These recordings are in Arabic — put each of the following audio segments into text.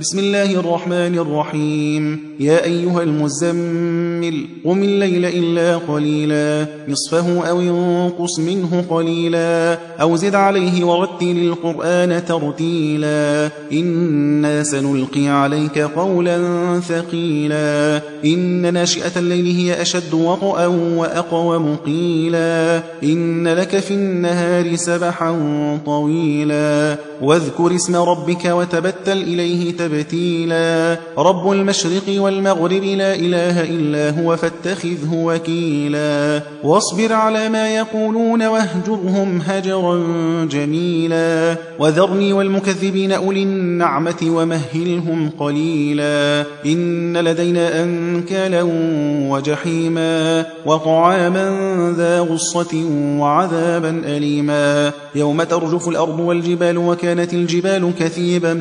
بسم الله الرحمن الرحيم. يا أيها المزمل قم الليل إلا قليلا. نصفه أو ينقص منه قليلا. أو زد عليه ورتل القرآن ترتيلا. إنا سنلقي عليك قولا ثقيلا. إن ناشئة الليل هي أشد وطئا وأقوم قيلا إن لك في النهار سبحا طويلا. واذكر اسم ربك وتبتل إليه تبتيلا. رب المشرق والمغرب لا إله إلا هو فاتخذه وكيلا. واصبر على ما يقولون واهجرهم هجرا جميلا. وذرني والمكذبين أولي النعمة ومهلهم قليلا. إن لدينا أنكالا وجحيما. وطعاما ذا غصة وعذابا أليما. يوم ترجف الأرض والجبال وكانت الجبال كثيبا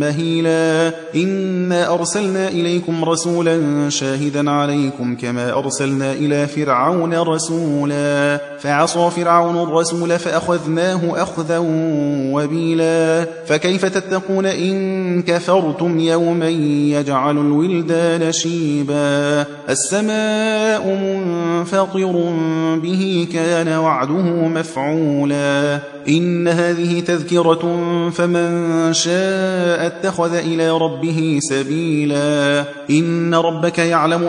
مهيلا. إنا أرسلنا إليكم رسولا شاهدا عليكم كما أرسلنا إلى فرعون رسولا. فعصى فرعون الرسول فأخذناه أخذا وبيلا. فكيف تتقون إن كفرتم يوما يجعل الولدان شيبا؟ السماء منفطر به كان وعده مفعولا. إن هذه تذكرة فمن شاء اتخذ إلى ربه سبيلا. إن ربك يعلم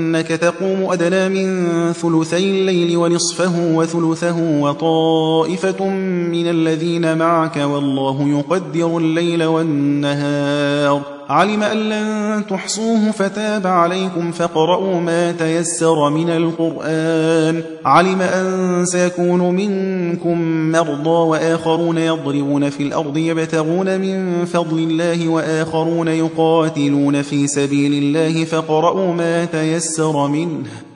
أنك تقوم أدنى من ثلثي الليل ونصفه وثلثه وطائفة من الذين معك والله يقدر الليل والنهار علم أن لن تحصوه فتاب عليكم فاقرؤوا ما تيسر من القرآن. علم أن سيكون منكم مرضى وآخرون يضربون في الأرض يبتغون من فضل الله وآخرون يقاتلون في سبيل الله فاقرؤوا ما تيسر منه.